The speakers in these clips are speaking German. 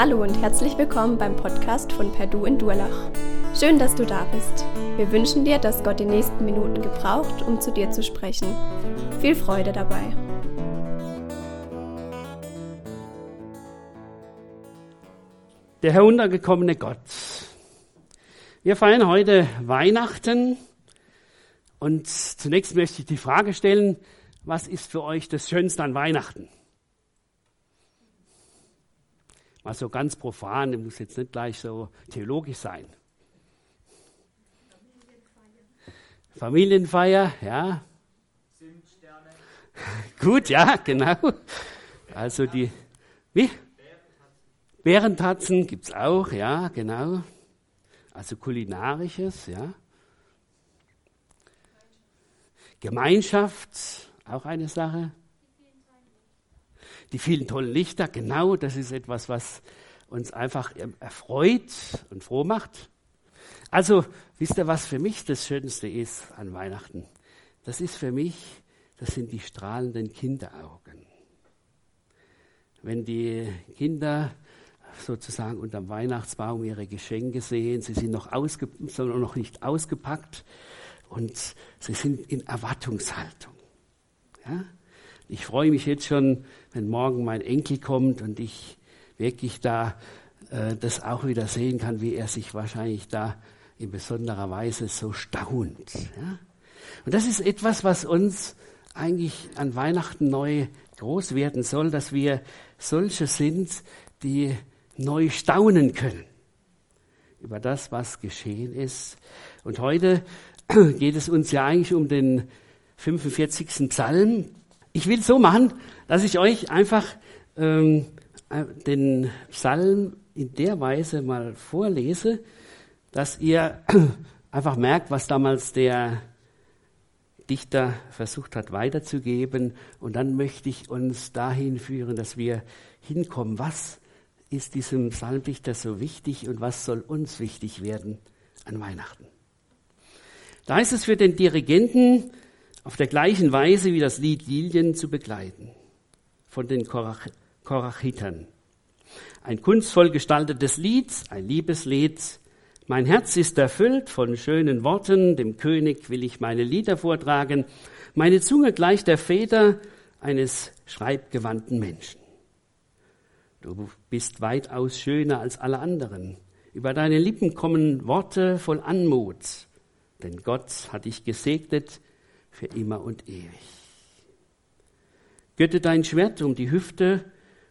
Hallo und herzlich willkommen beim Podcast von Perdu in Durlach. Schön, dass du da bist. Wir wünschen dir, dass Gott die nächsten Minuten gebraucht, um zu dir zu sprechen. Viel Freude dabei. Der heruntergekommene Gott. Wir feiern heute Weihnachten und zunächst möchte ich die Frage stellen, was ist für euch das Schönste an Weihnachten? Mal so ganz profan, das muss jetzt nicht gleich so theologisch sein. Familienfeier, ja. Gut, ja, genau. Also die, wie? Bärentatzen gibt es auch, ja, genau. Also kulinarisches, ja. Gemeinschaft, auch eine Sache. Die vielen tollen Lichter, genau, das ist etwas, was uns einfach erfreut und froh macht. Also, wisst ihr, was für mich das Schönste ist an Weihnachten? Das ist für mich, das sind die strahlenden Kinderaugen. Wenn die Kinder sozusagen unterm Weihnachtsbaum ihre Geschenke sehen, sie sind noch, ausge, sondern noch nicht ausgepackt und sie sind in Erwartungshaltung. Ja? Ich freue mich jetzt schon, wenn morgen mein Enkel kommt und ich wirklich da äh, das auch wieder sehen kann, wie er sich wahrscheinlich da in besonderer Weise so staunt. Ja? Und das ist etwas, was uns eigentlich an Weihnachten neu groß werden soll, dass wir solche sind, die neu staunen können über das, was geschehen ist. Und heute geht es uns ja eigentlich um den 45. Psalm, ich will so machen, dass ich euch einfach ähm, äh, den Psalm in der Weise mal vorlese, dass ihr einfach merkt, was damals der Dichter versucht hat weiterzugeben. Und dann möchte ich uns dahin führen, dass wir hinkommen. Was ist diesem Psalmdichter so wichtig und was soll uns wichtig werden an Weihnachten? Da ist es für den Dirigenten auf der gleichen Weise wie das Lied Lilien zu begleiten von den Korach Korachitern. Ein kunstvoll gestaltetes Lied, ein Liebeslied. Mein Herz ist erfüllt von schönen Worten, dem König will ich meine Lieder vortragen. Meine Zunge gleicht der Feder eines schreibgewandten Menschen. Du bist weitaus schöner als alle anderen. Über deine Lippen kommen Worte voll Anmut, denn Gott hat dich gesegnet für immer und ewig. Götte dein Schwert um die Hüfte,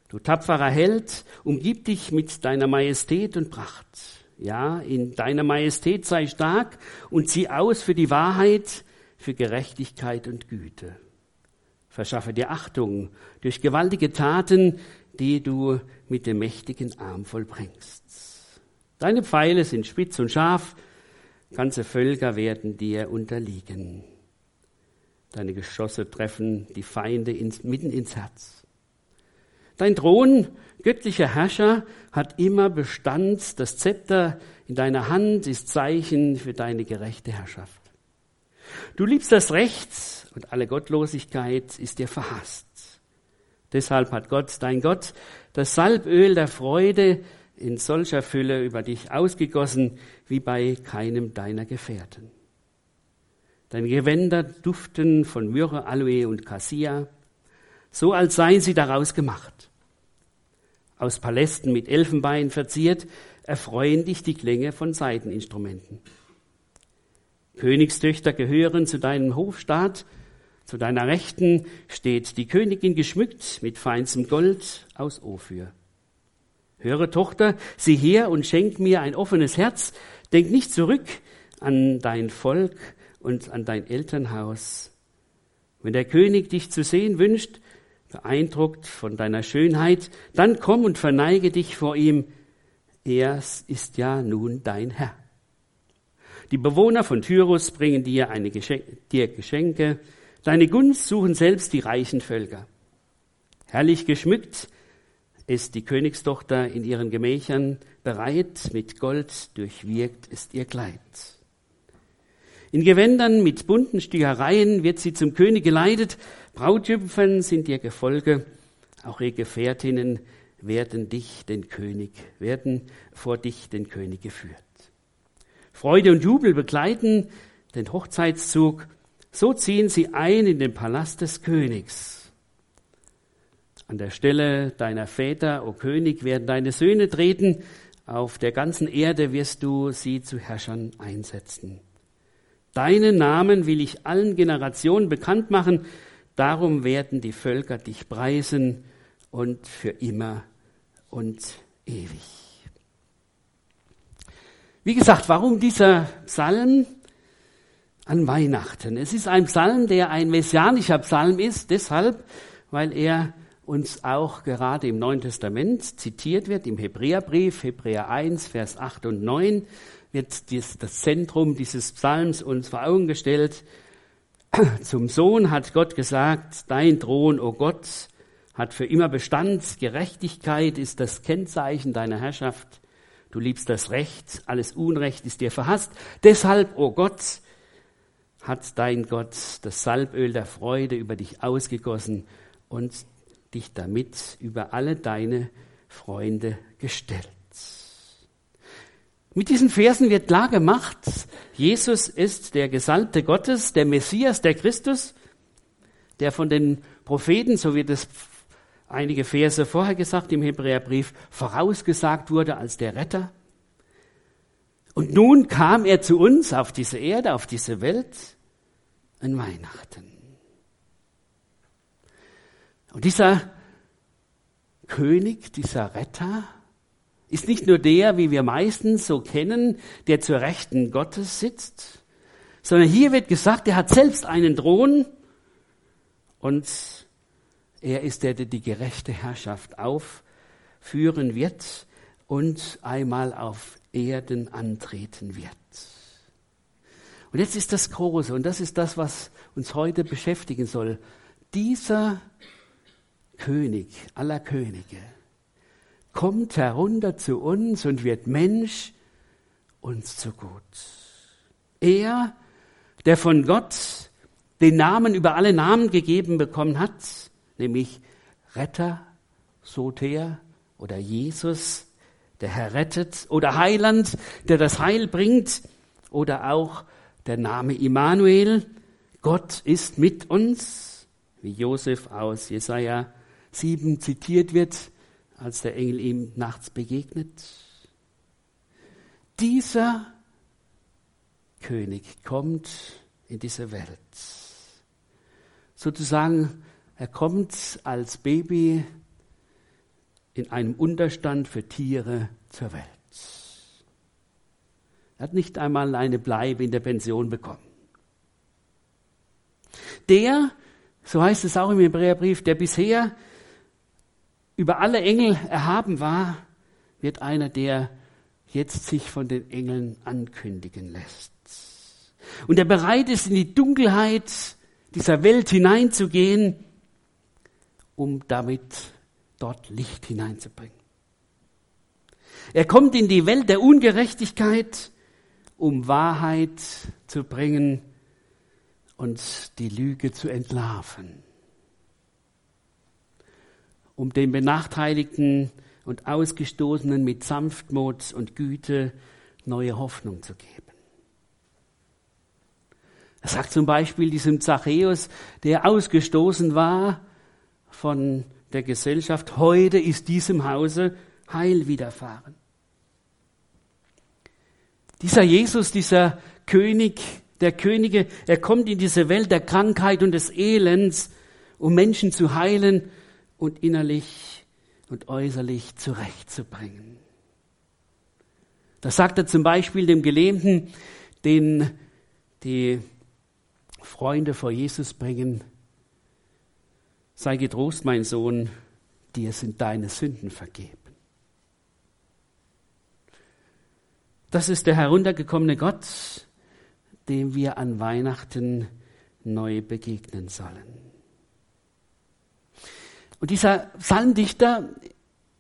du tapferer Held, umgib dich mit deiner Majestät und Pracht. Ja, in deiner Majestät sei stark und zieh aus für die Wahrheit, für Gerechtigkeit und Güte. Verschaffe dir Achtung durch gewaltige Taten, die du mit dem mächtigen Arm vollbringst. Deine Pfeile sind spitz und scharf, ganze Völker werden dir unterliegen. Deine Geschosse treffen die Feinde ins, mitten ins Herz. Dein Thron, göttlicher Herrscher, hat immer Bestand. Das Zepter in deiner Hand ist Zeichen für deine gerechte Herrschaft. Du liebst das Recht und alle Gottlosigkeit ist dir verhasst. Deshalb hat Gott, dein Gott, das Salböl der Freude in solcher Fülle über dich ausgegossen wie bei keinem deiner Gefährten. Deine Gewänder duften von Myrrhe, Aloe und Cassia, so als seien sie daraus gemacht. Aus Palästen mit Elfenbein verziert, erfreuen dich die Klänge von Saiteninstrumenten. Königstöchter gehören zu deinem Hofstaat, zu deiner Rechten steht die Königin geschmückt mit feinstem Gold aus Ophir. Höre, Tochter, sieh her und schenk mir ein offenes Herz, denk nicht zurück an dein Volk, und an dein Elternhaus. Wenn der König dich zu sehen wünscht, beeindruckt von deiner Schönheit, dann komm und verneige dich vor ihm. Er ist ja nun dein Herr. Die Bewohner von Tyrus bringen dir, eine Geschenke, dir Geschenke. Deine Gunst suchen selbst die reichen Völker. Herrlich geschmückt ist die Königstochter in ihren Gemächern, bereit mit Gold durchwirkt ist ihr Kleid. In Gewändern mit bunten Stichereien wird sie zum König geleitet. Brautjüpfern sind ihr Gefolge, auch ihre Gefährtinnen werden dich den König, werden vor dich den König geführt. Freude und Jubel begleiten den Hochzeitszug. So ziehen sie ein in den Palast des Königs. An der Stelle deiner Väter, o König, werden deine Söhne treten. Auf der ganzen Erde wirst du sie zu Herrschern einsetzen. Deinen Namen will ich allen Generationen bekannt machen. Darum werden die Völker dich preisen und für immer und ewig. Wie gesagt, warum dieser Psalm an Weihnachten? Es ist ein Psalm, der ein messianischer Psalm ist, deshalb, weil er uns auch gerade im Neuen Testament zitiert wird, im Hebräerbrief, Hebräer 1, Vers 8 und 9, wird dies, das Zentrum dieses Psalms uns vor Augen gestellt. Zum Sohn hat Gott gesagt, dein Thron, o oh Gott, hat für immer Bestand. Gerechtigkeit ist das Kennzeichen deiner Herrschaft. Du liebst das Recht, alles Unrecht ist dir verhasst. Deshalb, o oh Gott, hat dein Gott das Salböl der Freude über dich ausgegossen und dich damit über alle deine Freunde gestellt. Mit diesen Versen wird klar gemacht, Jesus ist der Gesalbte Gottes, der Messias, der Christus, der von den Propheten, so wird es einige Verse vorher gesagt im Hebräerbrief, vorausgesagt wurde als der Retter. Und nun kam er zu uns auf diese Erde, auf diese Welt, an Weihnachten. Und dieser König, dieser Retter, ist nicht nur der, wie wir meistens so kennen, der zur Rechten Gottes sitzt, sondern hier wird gesagt, er hat selbst einen Thron und er ist der, der die gerechte Herrschaft aufführen wird und einmal auf Erden antreten wird. Und jetzt ist das Große, und das ist das, was uns heute beschäftigen soll. Dieser König aller Könige kommt herunter zu uns und wird Mensch uns zu gut. Er, der von Gott den Namen über alle Namen gegeben bekommen hat, nämlich Retter, Soter oder Jesus, der Herr rettet, oder Heiland, der das Heil bringt, oder auch der Name Immanuel, Gott ist mit uns, wie Josef aus Jesaja 7 zitiert wird, als der Engel ihm nachts begegnet. Dieser König kommt in diese Welt. Sozusagen, er kommt als Baby in einem Unterstand für Tiere zur Welt. Er hat nicht einmal eine Bleibe in der Pension bekommen. Der, so heißt es auch im Hebräerbrief, der bisher über alle Engel erhaben war, wird einer, der jetzt sich von den Engeln ankündigen lässt. Und der bereit ist, in die Dunkelheit dieser Welt hineinzugehen, um damit dort Licht hineinzubringen. Er kommt in die Welt der Ungerechtigkeit, um Wahrheit zu bringen und die Lüge zu entlarven um den Benachteiligten und Ausgestoßenen mit Sanftmut und Güte neue Hoffnung zu geben. Er sagt zum Beispiel diesem Zachäus, der ausgestoßen war von der Gesellschaft, heute ist diesem Hause Heil widerfahren. Dieser Jesus, dieser König der Könige, er kommt in diese Welt der Krankheit und des Elends, um Menschen zu heilen und innerlich und äußerlich zurechtzubringen. Das sagt er zum Beispiel dem Gelähmten, den die Freunde vor Jesus bringen. Sei getrost, mein Sohn, dir sind deine Sünden vergeben. Das ist der heruntergekommene Gott, dem wir an Weihnachten neu begegnen sollen. Und dieser Psalmdichter,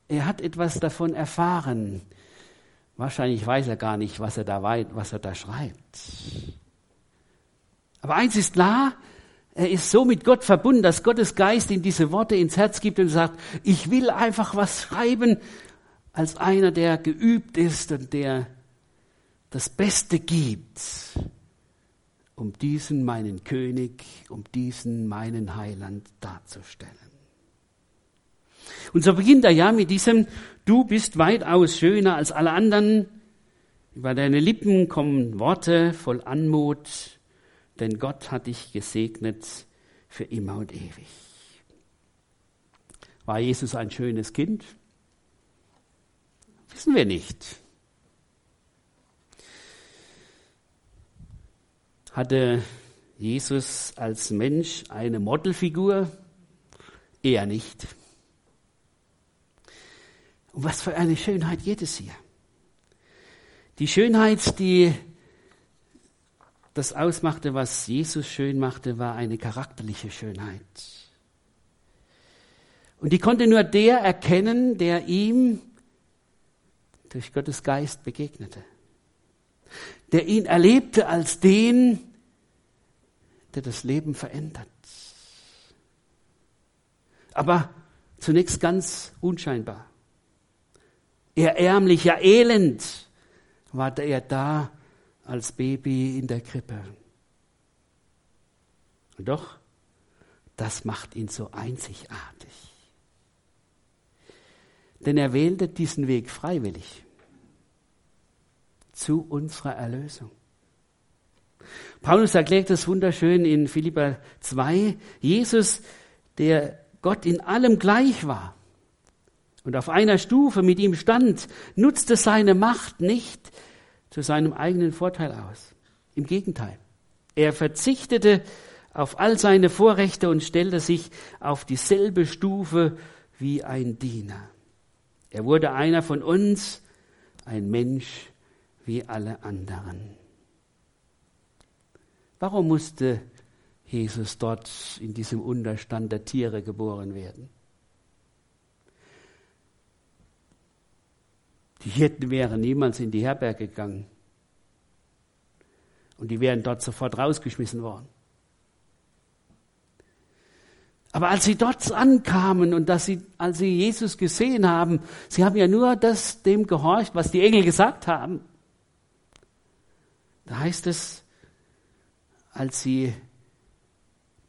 er hat etwas davon erfahren. Wahrscheinlich weiß er gar nicht, was er da, weit, was er da schreibt. Aber eins ist klar, Er ist so mit Gott verbunden, dass Gottes Geist ihm diese Worte ins Herz gibt und sagt, ich will einfach was schreiben als einer, der geübt ist und der das Beste gibt, um diesen meinen König, um diesen meinen Heiland darzustellen. Und so beginnt er ja mit diesem, du bist weitaus schöner als alle anderen. Über deine Lippen kommen Worte voll Anmut, denn Gott hat dich gesegnet für immer und ewig. War Jesus ein schönes Kind? Wissen wir nicht. Hatte Jesus als Mensch eine Modelfigur? Eher nicht. Um was für eine Schönheit geht es hier? Die Schönheit, die das ausmachte, was Jesus schön machte, war eine charakterliche Schönheit. Und die konnte nur der erkennen, der ihm durch Gottes Geist begegnete. Der ihn erlebte als den, der das Leben verändert. Aber zunächst ganz unscheinbar. Er ärmlich, ja elend war er da als Baby in der Krippe. Und doch, das macht ihn so einzigartig. Denn er wählte diesen Weg freiwillig zu unserer Erlösung. Paulus erklärt das wunderschön in Philippa 2. Jesus, der Gott in allem gleich war und auf einer Stufe mit ihm stand, nutzte seine Macht nicht, zu seinem eigenen Vorteil aus. Im Gegenteil. Er verzichtete auf all seine Vorrechte und stellte sich auf dieselbe Stufe wie ein Diener. Er wurde einer von uns, ein Mensch wie alle anderen. Warum musste Jesus dort in diesem Unterstand der Tiere geboren werden? Die Hirten wären niemals in die Herberge gegangen. Und die wären dort sofort rausgeschmissen worden. Aber als sie dort ankamen und dass sie, als sie Jesus gesehen haben, sie haben ja nur das dem gehorcht, was die Engel gesagt haben. Da heißt es, als sie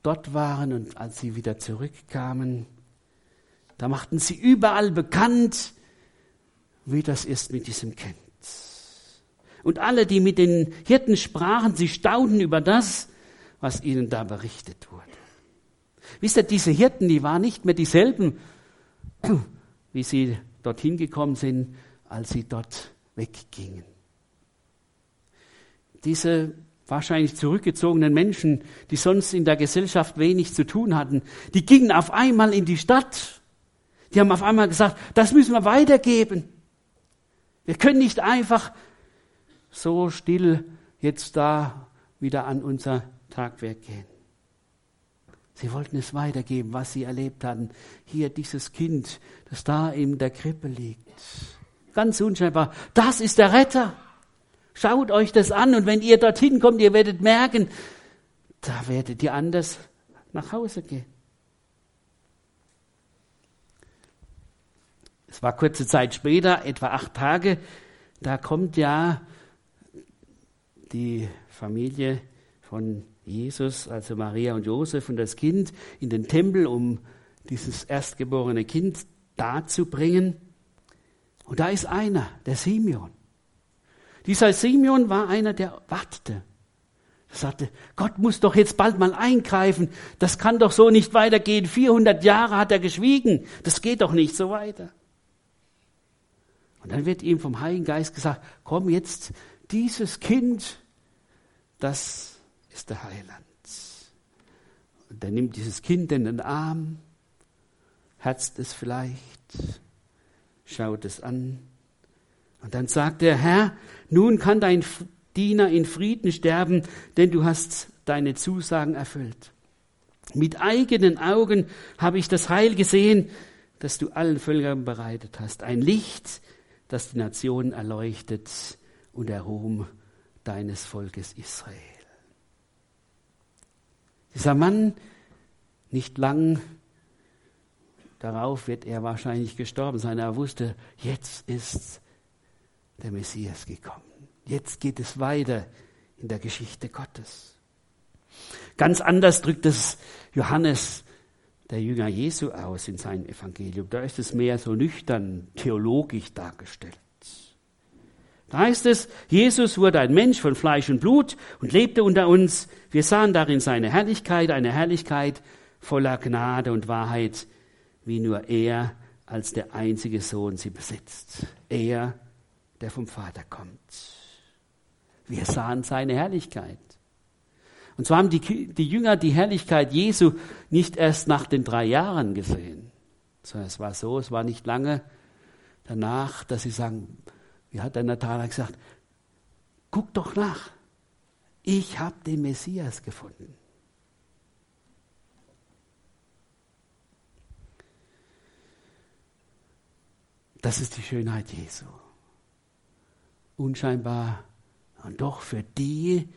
dort waren und als sie wieder zurückkamen, da machten sie überall bekannt, wie das ist mit diesem Kind. Und alle, die mit den Hirten sprachen, sie staunten über das, was ihnen da berichtet wurde. Wisst ihr, diese Hirten, die waren nicht mehr dieselben, wie sie dorthin gekommen sind, als sie dort weggingen. Diese wahrscheinlich zurückgezogenen Menschen, die sonst in der Gesellschaft wenig zu tun hatten, die gingen auf einmal in die Stadt. Die haben auf einmal gesagt, das müssen wir weitergeben. Wir können nicht einfach so still jetzt da wieder an unser Tagwerk gehen. Sie wollten es weitergeben, was sie erlebt hatten. Hier dieses Kind, das da in der Krippe liegt. Ganz unscheinbar. Das ist der Retter. Schaut euch das an und wenn ihr dorthin kommt, ihr werdet merken, da werdet ihr anders nach Hause gehen. Es war kurze Zeit später, etwa acht Tage, da kommt ja die Familie von Jesus, also Maria und Josef und das Kind in den Tempel, um dieses erstgeborene Kind darzubringen. Und da ist einer, der Simeon. Dieser Simeon war einer, der wartete. Er sagte, Gott muss doch jetzt bald mal eingreifen. Das kann doch so nicht weitergehen. 400 Jahre hat er geschwiegen. Das geht doch nicht so weiter. Und dann wird ihm vom Heiligen Geist gesagt, komm jetzt, dieses Kind, das ist der Heiland. Und er nimmt dieses Kind in den Arm, herzt es vielleicht, schaut es an. Und dann sagt er, Herr, nun kann dein Diener in Frieden sterben, denn du hast deine Zusagen erfüllt. Mit eigenen Augen habe ich das Heil gesehen, das du allen Völkern bereitet hast. Ein Licht, das die Nationen erleuchtet und der Ruhm deines Volkes Israel. Dieser Mann, nicht lang darauf wird er wahrscheinlich gestorben sein. Er wusste, jetzt ist der Messias gekommen. Jetzt geht es weiter in der Geschichte Gottes. Ganz anders drückt es Johannes, der Jünger Jesu, aus in seinem Evangelium. Da ist es mehr so nüchtern, theologisch dargestellt. Da heißt es, Jesus wurde ein Mensch von Fleisch und Blut und lebte unter uns. Wir sahen darin seine Herrlichkeit, eine Herrlichkeit voller Gnade und Wahrheit, wie nur er als der einzige Sohn sie besitzt. Er, der vom Vater kommt. Wir sahen seine Herrlichkeit. Und zwar haben die, die Jünger die Herrlichkeit Jesu nicht erst nach den drei Jahren gesehen, sondern es war so, es war nicht lange danach, dass sie sagen, wie hat der Nathanael gesagt, guck doch nach, ich habe den Messias gefunden. Das ist die Schönheit Jesu. Unscheinbar und doch für die,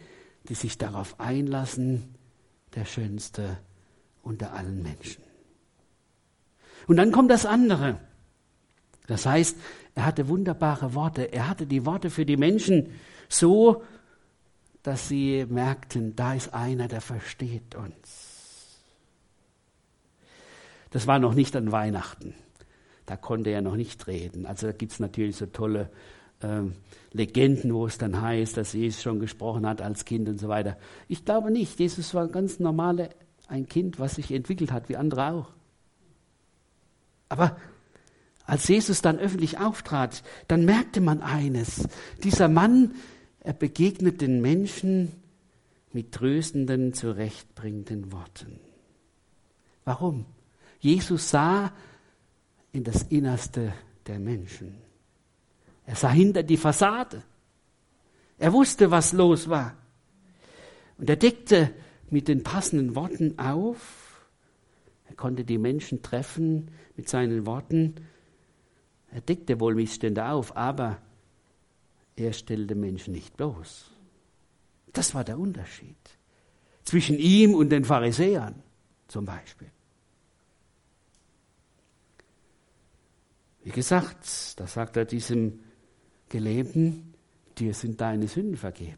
die sich darauf einlassen, der Schönste unter allen Menschen. Und dann kommt das andere. Das heißt, er hatte wunderbare Worte. Er hatte die Worte für die Menschen so, dass sie merkten, da ist einer, der versteht uns. Das war noch nicht an Weihnachten. Da konnte er noch nicht reden. Also da gibt es natürlich so tolle ähm, Legenden, wo es dann heißt, dass Jesus schon gesprochen hat als Kind und so weiter. Ich glaube nicht. Jesus war ganz normales, ein Kind, was sich entwickelt hat, wie andere auch. Aber als Jesus dann öffentlich auftrat, dann merkte man eines. Dieser Mann, er begegnet den Menschen mit tröstenden, zurechtbringenden Worten. Warum? Jesus sah in das Innerste der Menschen. Er sah hinter die Fassade. Er wusste, was los war. Und er deckte mit den passenden Worten auf. Er konnte die Menschen treffen mit seinen Worten. Er deckte wohl Missstände auf, aber er stellte Menschen nicht bloß. Das war der Unterschied zwischen ihm und den Pharisäern zum Beispiel. Wie gesagt, da sagt er diesem Gelebten, dir sind deine Sünden vergeben.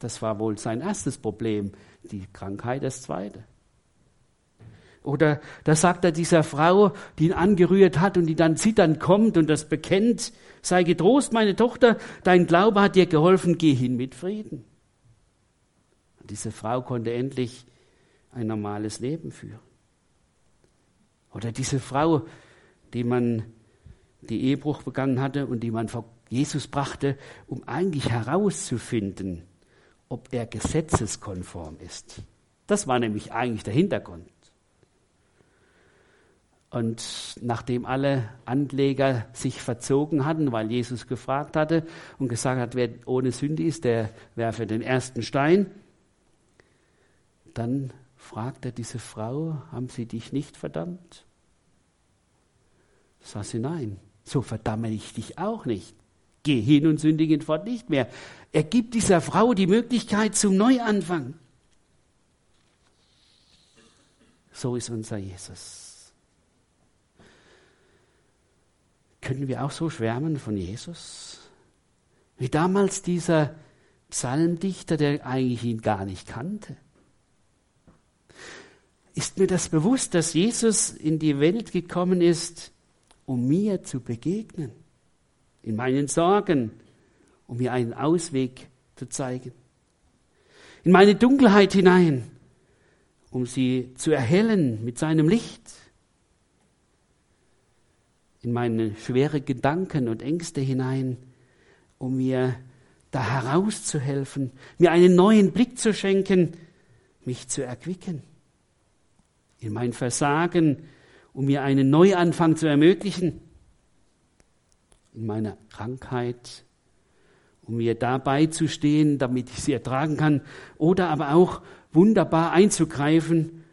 Das war wohl sein erstes Problem, die Krankheit das zweite. Oder da sagt er dieser Frau, die ihn angerührt hat und die dann zitternd kommt und das bekennt, sei getrost, meine Tochter, dein Glaube hat dir geholfen, geh hin mit Frieden. Und diese Frau konnte endlich ein normales Leben führen. Oder diese Frau, die man die Ehebruch begangen hatte und die man vor Jesus brachte, um eigentlich herauszufinden, ob er gesetzeskonform ist. Das war nämlich eigentlich der Hintergrund. Und nachdem alle Ankläger sich verzogen hatten, weil Jesus gefragt hatte und gesagt hat, wer ohne Sünde ist, der werfe den ersten Stein, dann fragte diese Frau, haben sie dich nicht verdammt? Sagt sie, nein so verdamme ich dich auch nicht. Geh hin und sündige fort nicht mehr. Er gibt dieser Frau die Möglichkeit zum Neuanfang. So ist unser Jesus. Können wir auch so schwärmen von Jesus? Wie damals dieser Psalmdichter, der eigentlich ihn gar nicht kannte. Ist mir das bewusst, dass Jesus in die Welt gekommen ist, um mir zu begegnen, in meinen Sorgen, um mir einen Ausweg zu zeigen. In meine Dunkelheit hinein, um sie zu erhellen mit seinem Licht. In meine schwere Gedanken und Ängste hinein, um mir da herauszuhelfen, mir einen neuen Blick zu schenken, mich zu erquicken. In mein Versagen, um mir einen Neuanfang zu ermöglichen in meiner Krankheit, um mir dabei zu stehen, damit ich sie ertragen kann, oder aber auch wunderbar einzugreifen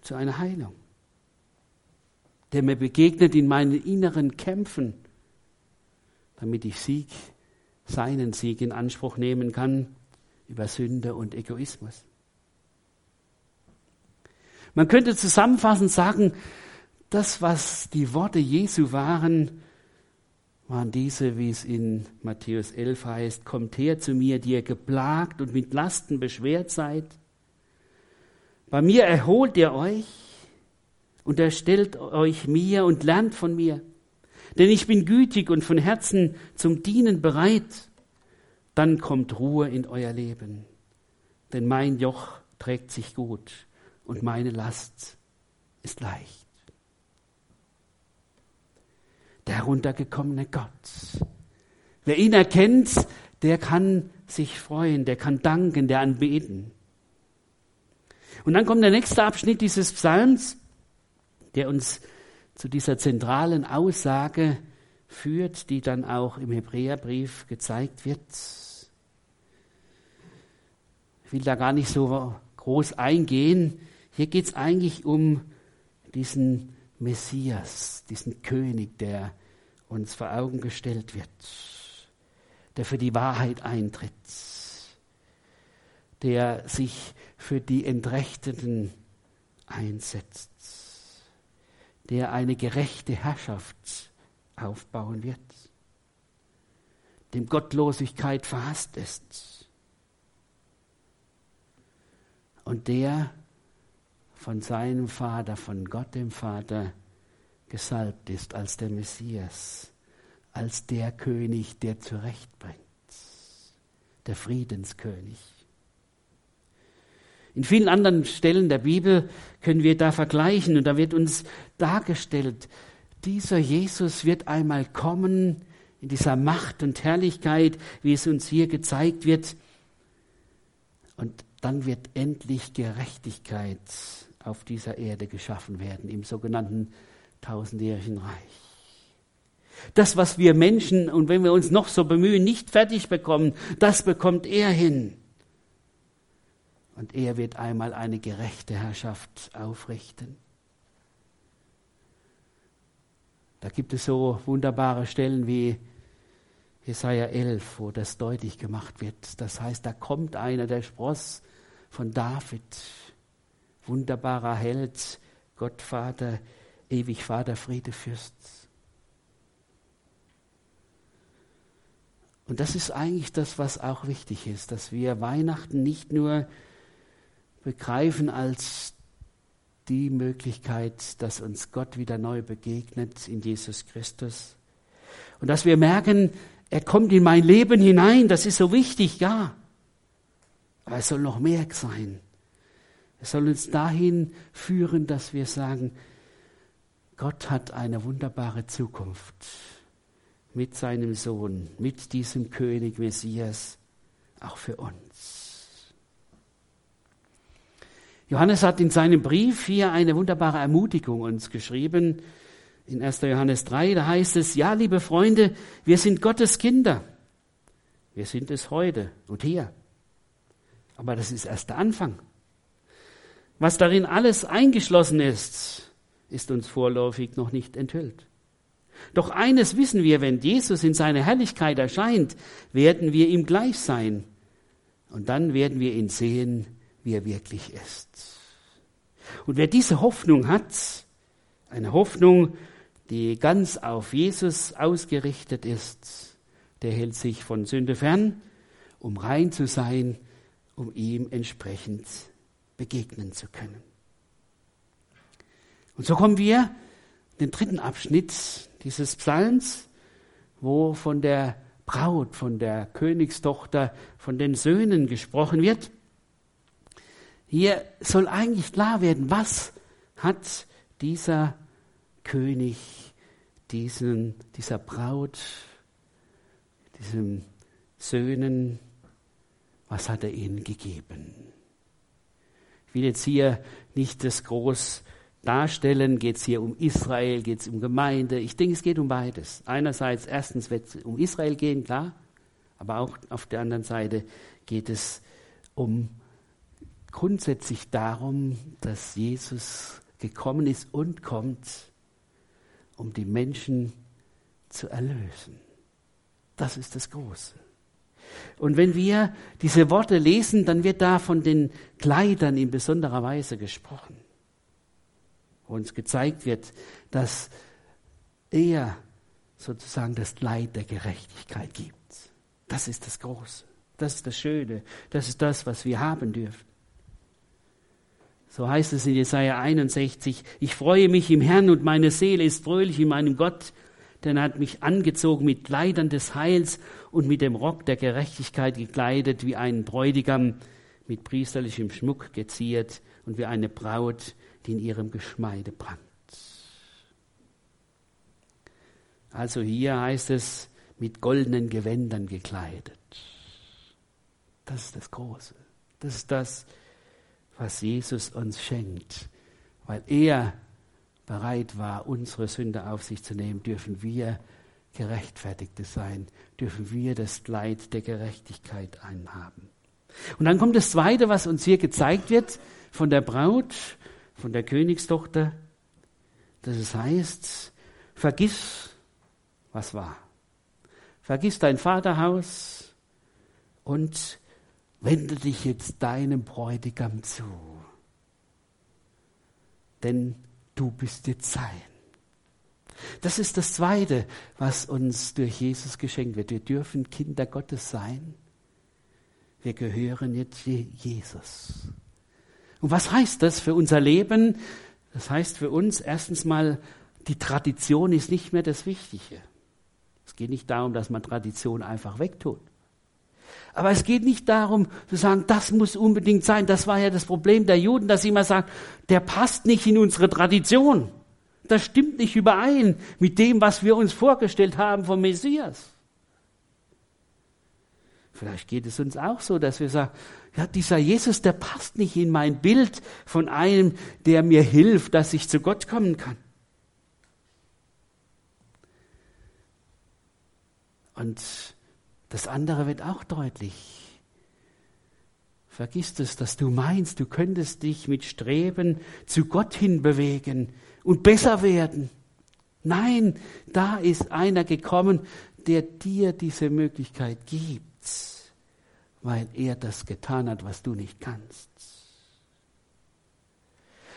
zu einer Heilung, der mir begegnet in meinen inneren Kämpfen, damit ich Sieg, seinen Sieg in Anspruch nehmen kann über Sünde und Egoismus. Man könnte zusammenfassend sagen, das, was die Worte Jesu waren, waren diese, wie es in Matthäus 11 heißt, kommt her zu mir, die ihr geplagt und mit Lasten beschwert seid. Bei mir erholt ihr euch und erstellt euch mir und lernt von mir. Denn ich bin gütig und von Herzen zum Dienen bereit. Dann kommt Ruhe in euer Leben. Denn mein Joch trägt sich gut und meine Last ist leicht der heruntergekommene Gott. Wer ihn erkennt, der kann sich freuen, der kann danken, der anbeten. Und dann kommt der nächste Abschnitt dieses Psalms, der uns zu dieser zentralen Aussage führt, die dann auch im Hebräerbrief gezeigt wird. Ich will da gar nicht so groß eingehen. Hier geht es eigentlich um diesen Messias, diesen König, der uns vor Augen gestellt wird, der für die Wahrheit eintritt, der sich für die Entrechteten einsetzt, der eine gerechte Herrschaft aufbauen wird, dem Gottlosigkeit verhasst ist und der von seinem Vater, von Gott dem Vater, gesalbt ist als der Messias, als der König, der zurechtbringt, der Friedenskönig. In vielen anderen Stellen der Bibel können wir da vergleichen und da wird uns dargestellt, dieser Jesus wird einmal kommen in dieser Macht und Herrlichkeit, wie es uns hier gezeigt wird. Und dann wird endlich Gerechtigkeit auf dieser Erde geschaffen werden, im sogenannten tausendjährigen Reich. Das, was wir Menschen, und wenn wir uns noch so bemühen, nicht fertig bekommen, das bekommt er hin. Und er wird einmal eine gerechte Herrschaft aufrichten. Da gibt es so wunderbare Stellen wie Jesaja 11, wo das deutlich gemacht wird. Das heißt, da kommt einer, der Spross von David, wunderbarer Held, Gott Vater, ewig Vater, Friede, Fürst. Und das ist eigentlich das, was auch wichtig ist, dass wir Weihnachten nicht nur begreifen als die Möglichkeit, dass uns Gott wieder neu begegnet in Jesus Christus. Und dass wir merken, er kommt in mein Leben hinein, das ist so wichtig, ja. Aber es soll noch mehr sein. Es soll uns dahin führen, dass wir sagen, Gott hat eine wunderbare Zukunft mit seinem Sohn, mit diesem König Messias, auch für uns. Johannes hat in seinem Brief hier eine wunderbare Ermutigung uns geschrieben. In 1. Johannes 3, da heißt es, ja, liebe Freunde, wir sind Gottes Kinder. Wir sind es heute und hier. Aber das ist erst der Anfang. Was darin alles eingeschlossen ist, ist uns vorläufig noch nicht enthüllt. Doch eines wissen wir, wenn Jesus in seiner Herrlichkeit erscheint, werden wir ihm gleich sein. Und dann werden wir ihn sehen, wie er wirklich ist. Und wer diese Hoffnung hat, eine Hoffnung, die ganz auf Jesus ausgerichtet ist, der hält sich von Sünde fern, um rein zu sein, um ihm entsprechend begegnen zu können. Und so kommen wir den dritten Abschnitt dieses Psalms, wo von der Braut, von der Königstochter, von den Söhnen gesprochen wird. Hier soll eigentlich klar werden, was hat dieser König diesen, dieser Braut, diesen Söhnen, was hat er ihnen gegeben? Ich will jetzt hier nicht das groß darstellen, geht es hier um Israel, geht es um Gemeinde. Ich denke, es geht um beides. Einerseits, erstens wird es um Israel gehen, klar, aber auch auf der anderen Seite geht es um grundsätzlich darum, dass Jesus gekommen ist und kommt, um die Menschen zu erlösen. Das ist das Große. Und wenn wir diese Worte lesen, dann wird da von den Kleidern in besonderer Weise gesprochen. wo uns gezeigt wird, dass er sozusagen das Leid der Gerechtigkeit gibt. Das ist das Große, das ist das Schöne, das ist das, was wir haben dürfen. So heißt es in Jesaja 61, ich freue mich im Herrn und meine Seele ist fröhlich in meinem Gott, denn er hat mich angezogen mit Kleidern des Heils und mit dem Rock der Gerechtigkeit gekleidet, wie einen Bräutigam mit priesterlichem Schmuck geziert und wie eine Braut, die in ihrem Geschmeide prangt. Also hier heißt es, mit goldenen Gewändern gekleidet. Das ist das Große. Das ist das, was Jesus uns schenkt. Weil er bereit war, unsere Sünde auf sich zu nehmen, dürfen wir Gerechtfertigte sein, dürfen wir das Kleid der Gerechtigkeit einhaben. Und dann kommt das Zweite, was uns hier gezeigt wird von der Braut, von der Königstochter, dass es heißt, vergiss, was war. Vergiss dein Vaterhaus und wende dich jetzt deinem Bräutigam zu. Denn du bist jetzt sein. Das ist das Zweite, was uns durch Jesus geschenkt wird. Wir dürfen Kinder Gottes sein. Wir gehören jetzt Jesus. Und was heißt das für unser Leben? Das heißt für uns erstens mal, die Tradition ist nicht mehr das Wichtige. Es geht nicht darum, dass man Tradition einfach wegtut. Aber es geht nicht darum zu sagen, das muss unbedingt sein. Das war ja das Problem der Juden, dass sie immer sagen, der passt nicht in unsere Tradition. Das stimmt nicht überein mit dem, was wir uns vorgestellt haben vom Messias. Vielleicht geht es uns auch so, dass wir sagen, ja, dieser Jesus, der passt nicht in mein Bild von einem, der mir hilft, dass ich zu Gott kommen kann. Und das andere wird auch deutlich. Vergiss es, dass du meinst, du könntest dich mit Streben zu Gott hin bewegen und besser werden. Nein, da ist einer gekommen, der dir diese Möglichkeit gibt, weil er das getan hat, was du nicht kannst.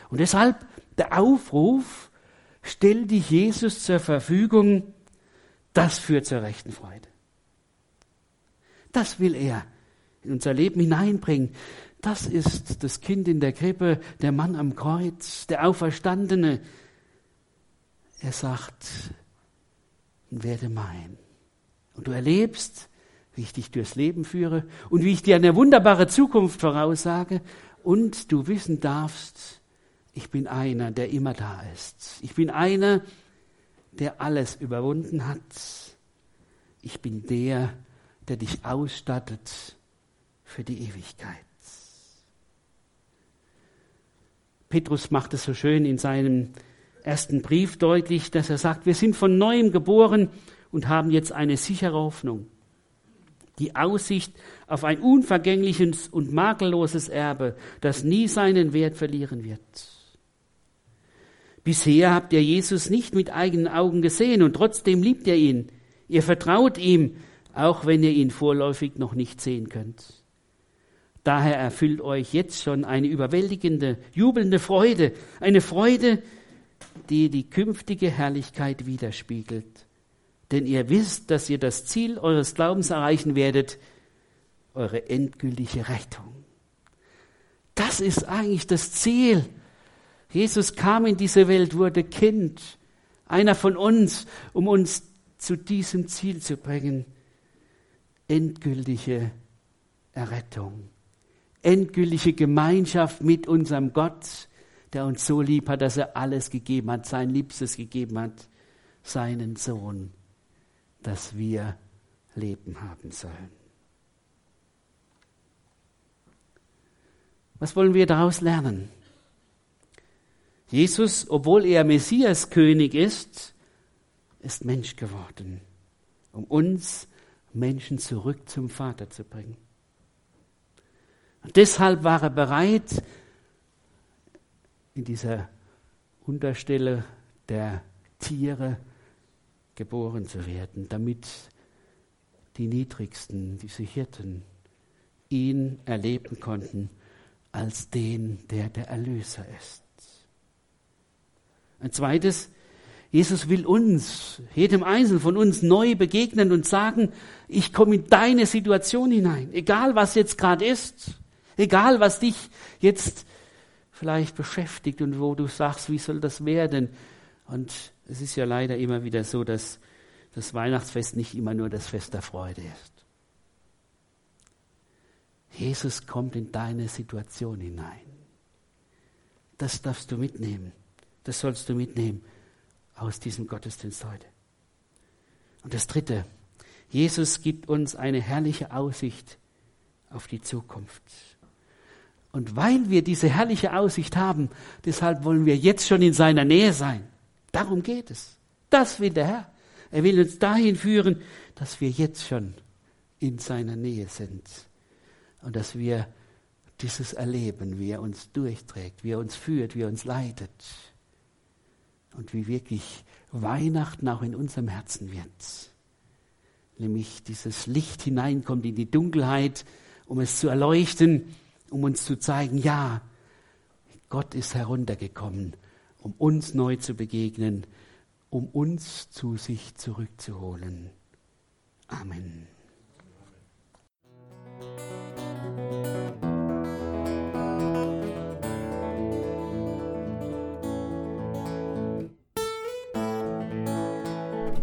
Und deshalb der Aufruf, stell dich Jesus zur Verfügung, das führt zur rechten Freude. Das will er in unser Leben hineinbringen. Das ist das Kind in der Krippe, der Mann am Kreuz, der Auferstandene. Er sagt, werde mein. Und du erlebst, wie ich dich durchs Leben führe und wie ich dir eine wunderbare Zukunft voraussage und du wissen darfst, ich bin einer, der immer da ist. Ich bin einer, der alles überwunden hat. Ich bin der, der dich ausstattet für die Ewigkeit. Petrus macht es so schön in seinem ersten Brief deutlich, dass er sagt, wir sind von neuem geboren und haben jetzt eine sichere Hoffnung. Die Aussicht auf ein unvergängliches und makelloses Erbe, das nie seinen Wert verlieren wird. Bisher habt ihr Jesus nicht mit eigenen Augen gesehen und trotzdem liebt ihr ihn. Ihr vertraut ihm, auch wenn ihr ihn vorläufig noch nicht sehen könnt. Daher erfüllt euch jetzt schon eine überwältigende, jubelnde Freude, eine Freude, die die künftige Herrlichkeit widerspiegelt. Denn ihr wisst, dass ihr das Ziel eures Glaubens erreichen werdet, eure endgültige Rettung. Das ist eigentlich das Ziel. Jesus kam in diese Welt, wurde Kind, einer von uns, um uns zu diesem Ziel zu bringen endgültige Errettung, endgültige Gemeinschaft mit unserem Gott, der uns so lieb hat, dass er alles gegeben hat, sein Liebstes gegeben hat, seinen Sohn, dass wir Leben haben sollen. Was wollen wir daraus lernen? Jesus, obwohl er Messias König ist, ist Mensch geworden, um uns Menschen zurück zum Vater zu bringen. Und deshalb war er bereit, in dieser Unterstelle der Tiere geboren zu werden, damit die Niedrigsten, diese Hirten, ihn erleben konnten als den, der der Erlöser ist. Ein zweites, Jesus will uns, jedem Einzelnen von uns neu begegnen und sagen, ich komme in deine Situation hinein, egal was jetzt gerade ist, egal was dich jetzt vielleicht beschäftigt und wo du sagst, wie soll das werden? Und es ist ja leider immer wieder so, dass das Weihnachtsfest nicht immer nur das Fest der Freude ist. Jesus kommt in deine Situation hinein. Das darfst du mitnehmen. Das sollst du mitnehmen aus diesem Gottesdienst heute. Und das Dritte, Jesus gibt uns eine herrliche Aussicht auf die Zukunft. Und weil wir diese herrliche Aussicht haben, deshalb wollen wir jetzt schon in seiner Nähe sein. Darum geht es. Das will der Herr. Er will uns dahin führen, dass wir jetzt schon in seiner Nähe sind und dass wir dieses erleben, wie er uns durchträgt, wie er uns führt, wie er uns leitet und wie wirklich Weihnachten auch in unserem Herzen wird. Nämlich dieses Licht hineinkommt in die Dunkelheit, um es zu erleuchten, um uns zu zeigen, ja, Gott ist heruntergekommen, um uns neu zu begegnen, um uns zu sich zurückzuholen. Amen.